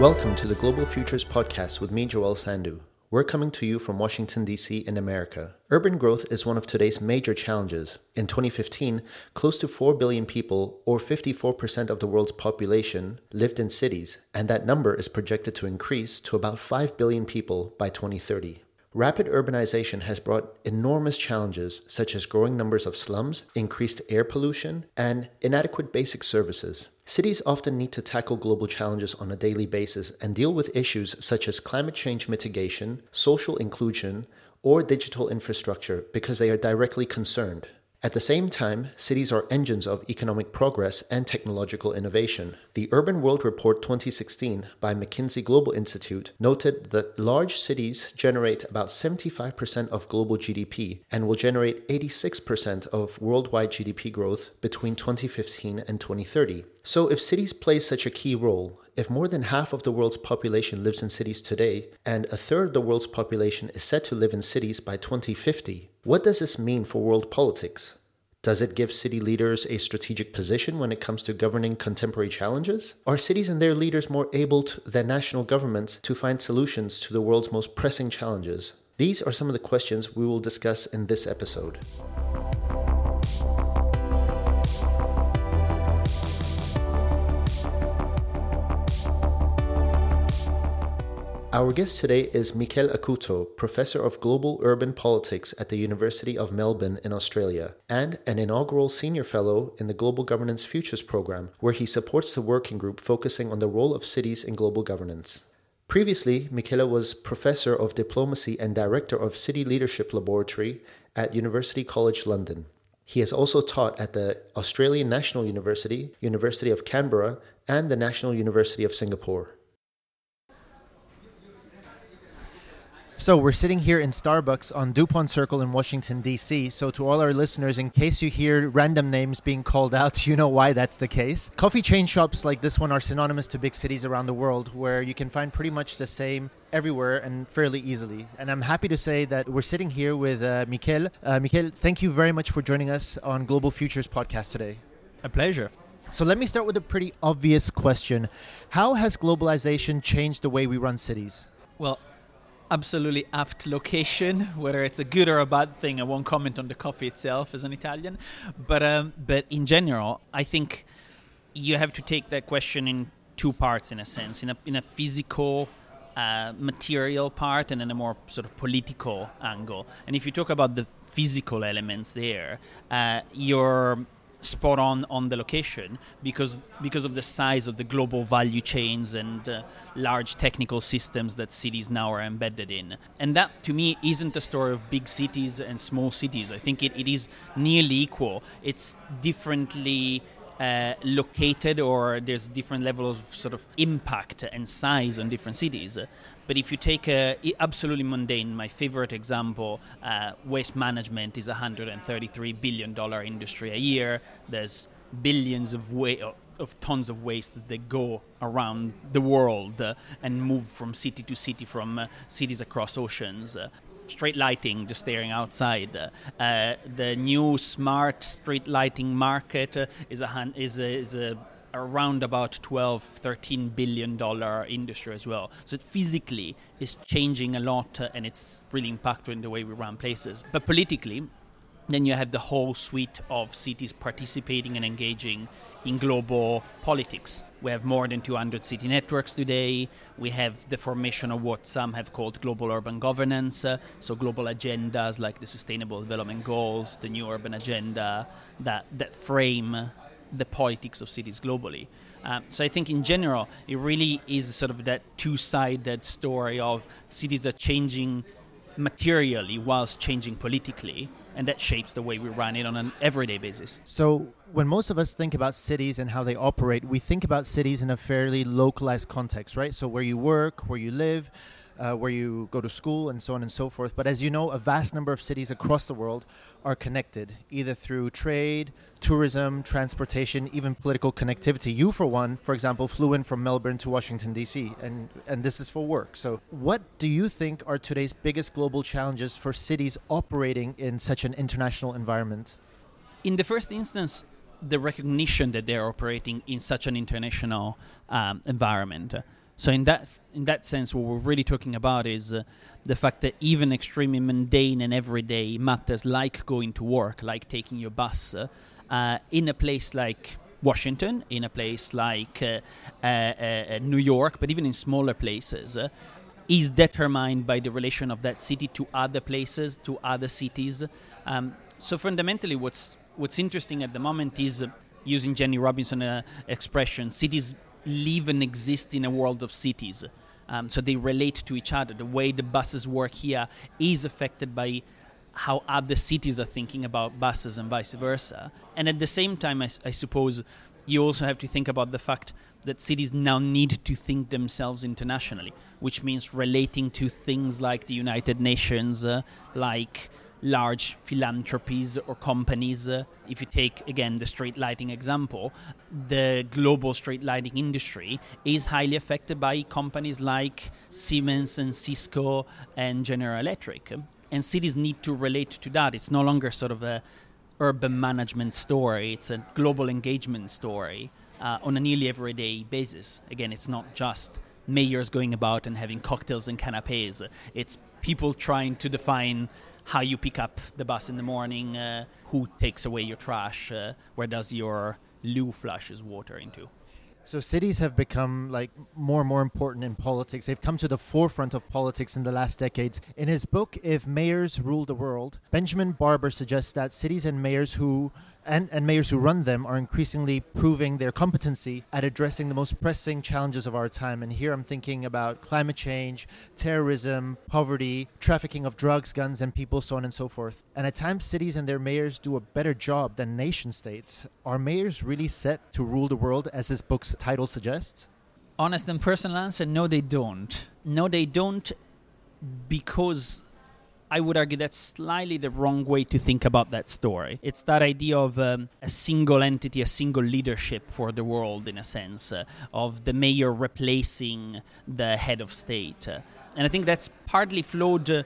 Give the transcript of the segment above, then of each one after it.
Welcome to the Global Futures Podcast with me, Joel Sandu. We're coming to you from Washington, D.C., in America. Urban growth is one of today's major challenges. In 2015, close to 4 billion people, or 54% of the world's population, lived in cities, and that number is projected to increase to about 5 billion people by 2030. Rapid urbanization has brought enormous challenges such as growing numbers of slums, increased air pollution, and inadequate basic services. Cities often need to tackle global challenges on a daily basis and deal with issues such as climate change mitigation, social inclusion, or digital infrastructure because they are directly concerned. At the same time, cities are engines of economic progress and technological innovation. The Urban World Report 2016 by McKinsey Global Institute noted that large cities generate about 75% of global GDP and will generate 86% of worldwide GDP growth between 2015 and 2030. So, if cities play such a key role, if more than half of the world's population lives in cities today, and a third of the world's population is set to live in cities by 2050, what does this mean for world politics? Does it give city leaders a strategic position when it comes to governing contemporary challenges? Are cities and their leaders more able to, than national governments to find solutions to the world's most pressing challenges? These are some of the questions we will discuss in this episode. Our guest today is Michele Acuto, Professor of Global Urban Politics at the University of Melbourne in Australia, and an inaugural Senior Fellow in the Global Governance Futures Program, where he supports the working group focusing on the role of cities in global governance. Previously, Michele was Professor of Diplomacy and Director of City Leadership Laboratory at University College London. He has also taught at the Australian National University, University of Canberra, and the National University of Singapore. So we're sitting here in Starbucks on Dupont Circle in Washington D.C. So to all our listeners, in case you hear random names being called out, you know why that's the case. Coffee chain shops like this one are synonymous to big cities around the world, where you can find pretty much the same everywhere and fairly easily. And I'm happy to say that we're sitting here with uh, Michele. Uh, Michele, thank you very much for joining us on Global Futures podcast today. A pleasure. So let me start with a pretty obvious question: How has globalization changed the way we run cities? Well, absolutely apt location, whether it's a good or a bad thing. I won't comment on the coffee itself as an Italian, but um, but in general, I think you have to take that question in two parts, in a sense, in a in a physical. Uh, material part and then a more sort of political angle. And if you talk about the physical elements there, uh, you're spot on on the location because because of the size of the global value chains and uh, large technical systems that cities now are embedded in. And that to me isn't a story of big cities and small cities. I think it, it is nearly equal. It's differently uh, located or there's different levels of sort of impact and size on different cities. But if you take a absolutely mundane, my favorite example, uh, waste management is a 133 billion dollar industry a year. There's billions of wa- of tons of waste that go around the world uh, and move from city to city, from uh, cities across oceans. Uh, street lighting, just staring outside. Uh, the new smart street lighting market uh, is a is a, is a around about 12 13 billion dollar industry as well so it physically is changing a lot uh, and it's really impacting the way we run places but politically then you have the whole suite of cities participating and engaging in global politics. We have more than 200 city networks today. We have the formation of what some have called global urban governance, uh, so global agendas like the Sustainable Development Goals, the New Urban Agenda, that, that frame the politics of cities globally. Um, so I think in general, it really is sort of that two-sided story of cities are changing materially whilst changing politically and that shapes the way we run it on an everyday basis. So, when most of us think about cities and how they operate, we think about cities in a fairly localized context, right? So, where you work, where you live, uh, where you go to school, and so on and so forth. But as you know, a vast number of cities across the world are connected, either through trade, tourism, transportation, even political connectivity. You, for one, for example, flew in from Melbourne to Washington, D.C., and, and this is for work. So, what do you think are today's biggest global challenges for cities operating in such an international environment? In the first instance, the recognition that they're operating in such an international um, environment. So in that in that sense, what we're really talking about is uh, the fact that even extremely mundane and everyday matters like going to work, like taking your bus, uh, uh, in a place like Washington, in a place like uh, uh, New York, but even in smaller places, is determined by the relation of that city to other places, to other cities. Um, so fundamentally, what's what's interesting at the moment is using Jenny Robinson expression: cities live and exist in a world of cities. Um, so they relate to each other. The way the buses work here is affected by how other cities are thinking about buses and vice versa. And at the same time, I, I, suppose you also have to think about the fact that cities now need to think themselves internationally, which means relating to things like the United Nations, uh, like large philanthropies or companies. Uh, if you take again the street lighting example, the global street lighting industry is highly affected by companies like Siemens and Cisco and General Electric. And cities need to relate to that. It's no longer sort of a urban management story, it's a global engagement story uh, on a nearly everyday basis. Again, it's not just mayors going about and having cocktails and canapes. It's people trying to define how you pick up the bus in the morning, uh, who takes away your trash, uh, where does your loo flushes water into. So cities have become like more and more important in politics. They've come to the forefront of politics in the last decades. In his book If Mayors Rule the World, Benjamin Barber suggests that cities and mayors who and, and mayors who run them are increasingly proving their competency at addressing the most pressing challenges of our time. And here I'm thinking about climate change, terrorism, poverty, trafficking of drugs, guns, and people, so on and so forth. And at times, cities and their mayors do a better job than nation states. Are mayors really set to rule the world, as this book's title suggests? Honest and personal answer no, they don't. No, they don't because I would argue that's slightly the wrong way to think about that story. It's that idea of um, a single entity, a single leadership for the world, in a sense, uh, of the mayor replacing the head of state. Uh, and I think that's partly flawed. Uh,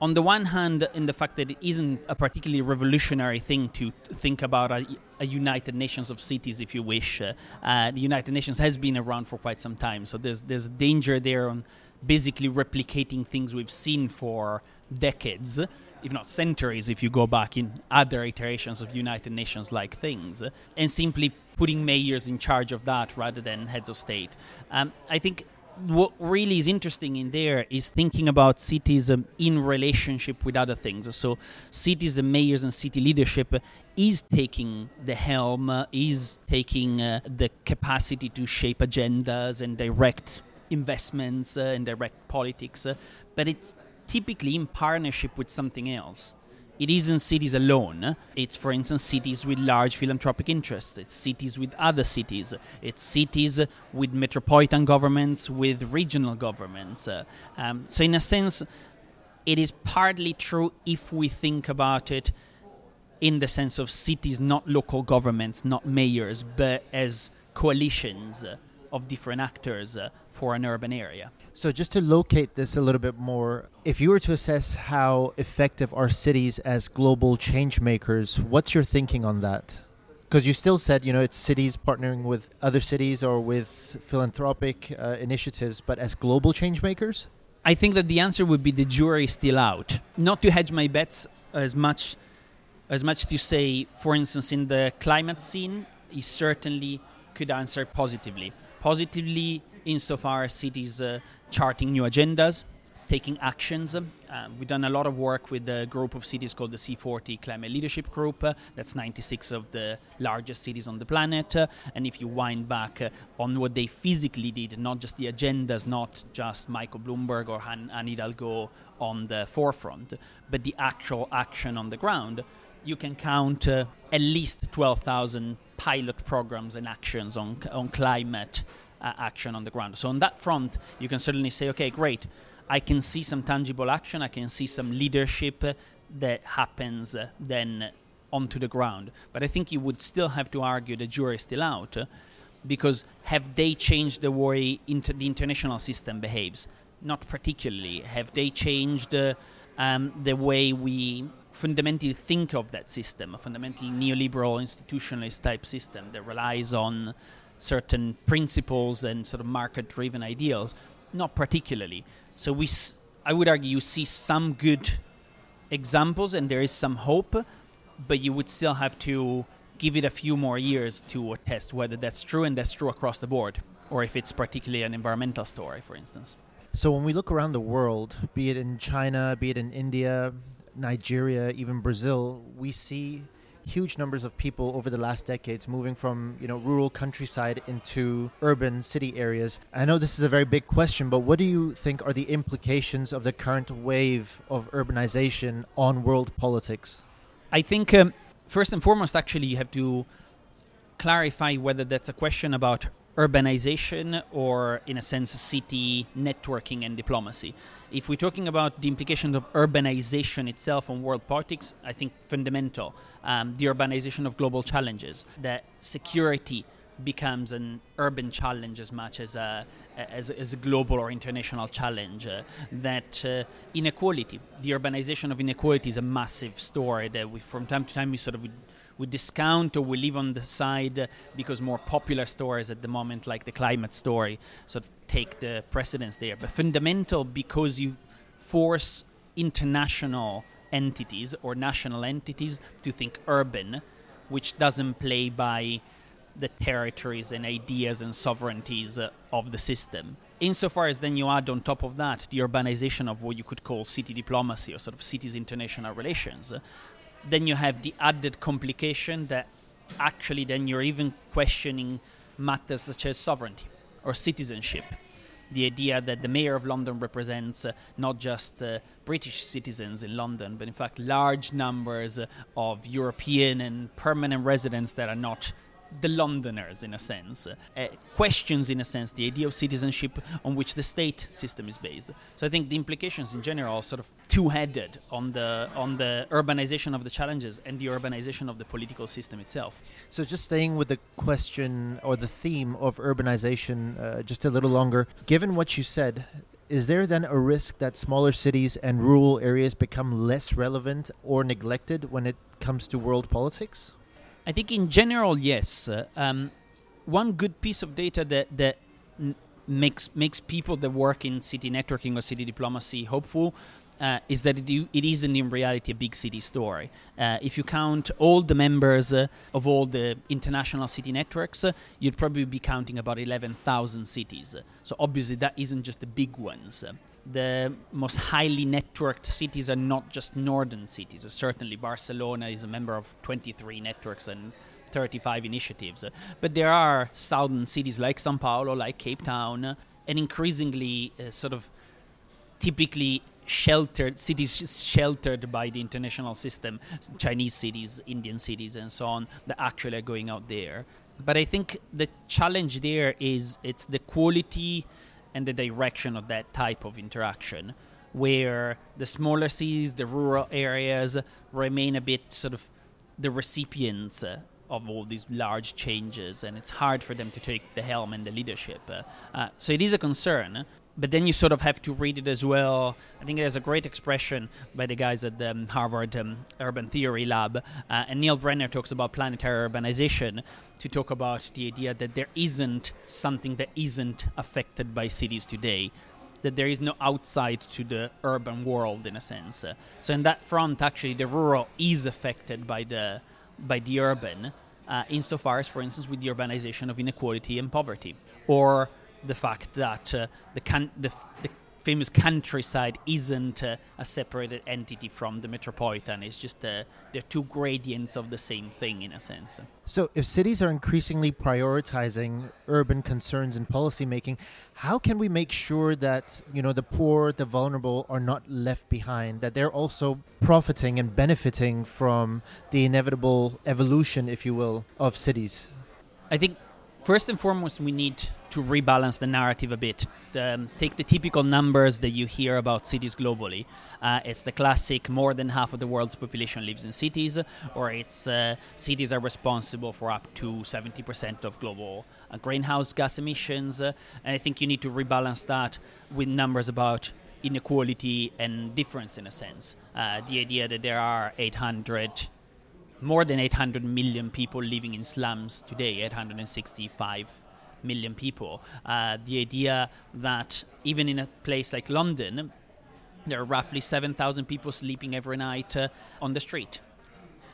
on the one hand, in the fact that it isn't a particularly revolutionary thing to think about a, a United Nations of cities, if you wish. Uh, uh, the United Nations has been around for quite some time, so there's there's danger there on basically replicating things we've seen for decades, if not centuries, if you go back in other iterations of United Nations like things, and simply putting mayors in charge of that rather than heads of state. Um, I think what really is interesting in there is thinking about cities um, in relationship with other things. So, cities and mayors and city leadership is taking the helm, uh, is taking uh, the capacity to shape agendas and direct investments uh, and direct politics, uh, but it's typically in partnership with something else. It isn't cities alone. It's, for instance, cities with large philanthropic interests. It's cities with other cities. It's cities with metropolitan governments, with regional governments. Uh, um, so, in a sense, it is partly true if we think about it in the sense of cities, not local governments, not mayors, but as coalitions of different actors uh, for an urban area. So, just to locate this a little bit more, if you were to assess how effective are cities as global change makers, what's your thinking on that? Because you still said, you know, it's cities partnering with other cities or with philanthropic uh, initiatives, but as global change makers? I think that the answer would be the jury is still out. Not to hedge my bets as much as much to say, for instance, in the climate scene, you certainly could answer positively. Positively insofar as cities uh, charting new agendas, taking actions. Um, we've done a lot of work with a group of cities called the C40 Climate Leadership Group. Uh, that's 96 of the largest cities on the planet. Uh, and if you wind back uh, on what they physically did, not just the agendas, not just Michael Bloomberg or Han- Anne Hidalgo on the forefront, but the actual action on the ground, you can count uh, at least 12,000 pilot programs and actions on, on climate uh, action on the ground. So on that front, you can certainly say, okay, great. I can see some tangible action. I can see some leadership uh, that happens uh, then onto the ground. But I think you would still have to argue the jury is still out uh, because have they changed the way inter- the international system behaves? Not particularly. Have they changed uh, um, the way we fundamentally think of that system, a fundamentally neoliberal institutionalist type system that relies on certain principles and sort of market driven ideals. Not particularly. So we, I would argue, you see some good examples and there is some hope, but you would still have to give it a few more years to test whether that's true and that's true across the board, or if it's particularly an environmental story, for instance. So when we look around the world, be it in China, be it in India, Nigeria, even Brazil, we see huge numbers of people over the last decades moving from you know rural countryside into urban city areas. I know this is a very big question, but what do you think are the implications of the current wave of urbanization on world politics? I think um, first and foremost, actually, you have to clarify whether that's a question about urbanization or, in a sense, city networking and diplomacy. If we're talking about the implications of urbanization itself on world politics, I think fundamental. Um, the urbanization of global challenges, that security becomes an urban challenge as much as a, as, as a global or international challenge. Uh, that uh, inequality, the urbanization of inequality, is a massive story that we, from time to time, we sort of we discount or we leave on the side because more popular stories at the moment, like the climate story, sort of take the precedence there. But fundamental because you force international entities or national entities to think urban, which doesn't play by the territories and ideas and sovereignties uh, of the system. Insofar as then you add on top of that the urbanization of what you could call city diplomacy or sort of cities international relations, then you have the added complication that actually then you're even questioning matters such as sovereignty or citizenship. The idea that the mayor of London represents uh, not just uh, British citizens in London, but in fact large numbers uh, of European and permanent residents that are not the Londoners, in a sense, uh, questions, in a sense, the idea of citizenship on which the state system is based. So I think the implications in general are sort of two-headed on the on the urbanization of the challenges and the urbanization of the political system itself. So just staying with the question or the theme of urbanization, uh, just a little longer. Given what you said, is there then a risk that smaller cities and rural areas become less relevant or neglected when it comes to world politics? I think in general, yes. Um, one good piece of data that that n- makes makes people that work in city networking or city diplomacy hopeful uh, is that it, it isn't in reality a big city story. Uh, if you count all the members uh, of all the international city networks, uh, you'd probably be counting about 11,000 cities. So obviously, that isn't just the big ones. The most highly networked cities are not just northern cities. certainly, Barcelona is a member of 23 networks and 35 initiatives. but there are southern cities like Sao Paulo, like Cape Town, and increasingly uh, sort of typically sheltered cities sheltered by the international system chinese cities indian cities and so on that actually are going out there but i think the challenge there is it's the quality and the direction of that type of interaction where the smaller cities the rural areas remain a bit sort of the recipients uh, of all these large changes, and it's hard for them to take the helm and the leadership. Uh, uh, so it is a concern, but then you sort of have to read it as well. I think there's a great expression by the guys at the um, Harvard um, Urban Theory Lab, uh, and Neil Brenner talks about planetary urbanization to talk about the idea that there isn't something that isn't affected by cities today. That there is no outside to the urban world in a sense. So in that front, actually, the rural is affected by the by the urban, uh, insofar as, for instance, with the urbanization of inequality and poverty, or the fact that uh, the, can- the, the, famous countryside isn't uh, a separated entity from the metropolitan. It's just uh, they're two gradients of the same thing in a sense. So, if cities are increasingly prioritizing urban concerns in policymaking, how can we make sure that you know the poor, the vulnerable, are not left behind? That they're also profiting and benefiting from the inevitable evolution, if you will, of cities. I think first and foremost we need to rebalance the narrative a bit. Um, take the typical numbers that you hear about cities globally. Uh, it's the classic more than half of the world's population lives in cities, or it's uh, cities are responsible for up to 70% of global uh, greenhouse gas emissions. Uh, and I think you need to rebalance that with numbers about inequality and difference in a sense. Uh, the idea that there are 800 more than 800 million people living in slums today, 865 million people. Uh, the idea that even in a place like London, there are roughly 7,000 people sleeping every night uh, on the street.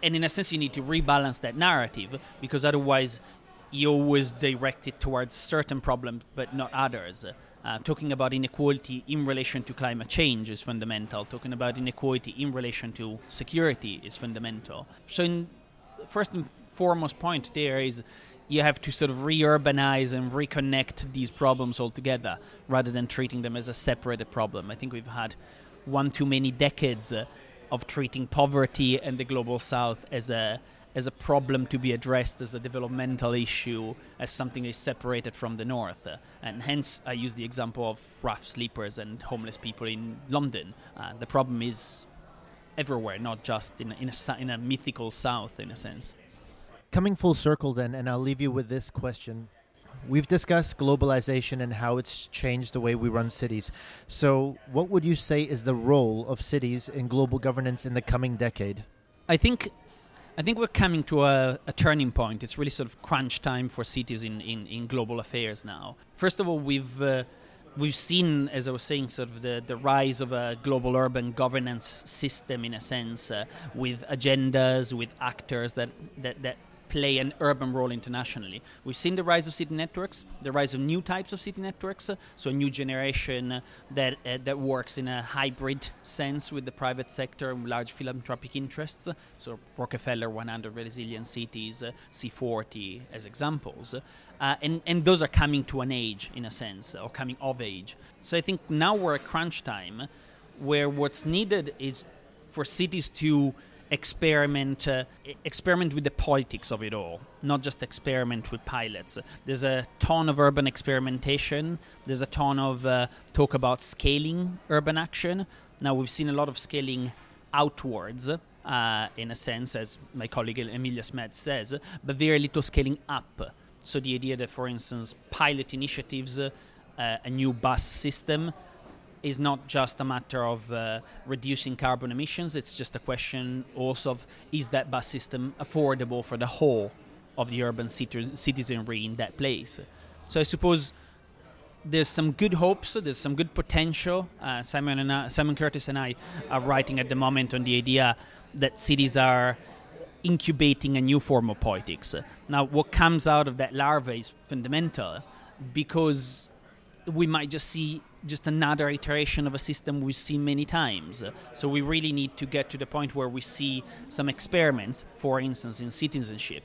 And in a sense, you need to rebalance that narrative because otherwise, you always direct it towards certain problems but not others. Uh, talking about inequality in relation to climate change is fundamental. Talking about inequality in relation to security is fundamental. So, in first and foremost point there is you have to sort of re-urbanize and reconnect these problems all together rather than treating them as a separated problem. I think we've had one too many decades uh, of treating poverty and the global south as a as a problem to be addressed as a developmental issue as something is separated from the north. Uh, and hence I use the example of rough sleepers and homeless people in London. Uh, the problem is everywhere not just in, in, a, in a mythical south in a sense coming full circle then and I'll leave you with this question We've discussed globalization and how it's changed the way we run cities. So, what would you say is the role of cities in global governance in the coming decade? I think I think we're coming to a, a, turning point. It's really sort of crunch time for cities in, in, in global affairs now. First of all, we've uh, we've seen, as I was saying, sort of the, the rise of a global urban governance system in a sense, uh, with agendas, with actors that, that, that play an urban role internationally. We've seen the rise of city networks, the rise of new types of city networks, uh, so a new generation uh, that uh, that works in a hybrid sense with the private sector and large philanthropic interests. So Rockefeller 100 Resilient Cities, uh, C40 as examples, uh, and and those are coming to an age in a sense, or coming of age. So I think now we're at crunch time, where what's needed is for cities to experiment uh, experiment with the politics of it all not just experiment with pilots. There's a ton of urban experimentation. There's a ton of uh, talk about scaling urban action. Now we've seen a lot of scaling outwards uh, in a sense as my colleague Emilia Smeds says but very little scaling up. So the idea that for instance pilot initiatives uh, a new bus system is not just a matter of uh, reducing carbon emissions, it's just a question also of is that bus system affordable for the whole of the urban citizenry in that place. So I suppose there's some good hopes, there's some good potential. Uh, Simon, and I, Simon Curtis and I are writing at the moment on the idea that cities are incubating a new form of politics. Now, what comes out of that larva is fundamental because we might just see just another iteration of a system we've seen many times. So we really need to get to the point where we see some experiments, for instance, in citizenship,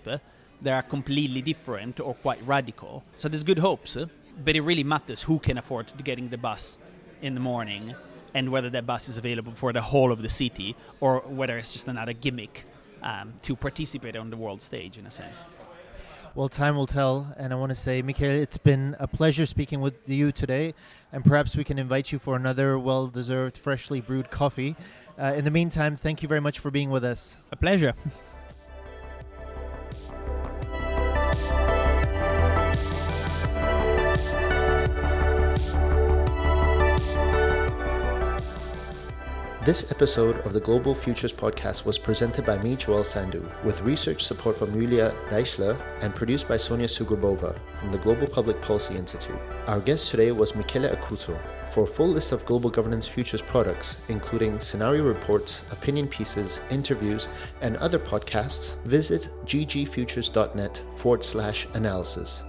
that are completely different or quite radical. So there's good hopes, but it really matters who can afford to getting the bus in the morning and whether that bus is available for the whole of the city or whether it's just another gimmick um, to participate on the world stage in a sense. Well, time will tell. And I want to say, Michele, it's been a pleasure speaking with you today. And perhaps we can invite you for another well deserved, freshly brewed coffee. Uh, in the meantime, thank you very much for being with us. A pleasure. This episode of the Global Futures Podcast was presented by me, Joel Sandu, with research support from Julia Reichler and produced by Sonia Sugubova from the Global Public Policy Institute. Our guest today was Michele Acuto. For a full list of Global Governance Futures products, including scenario reports, opinion pieces, interviews, and other podcasts, visit ggfutures.net forward slash analysis.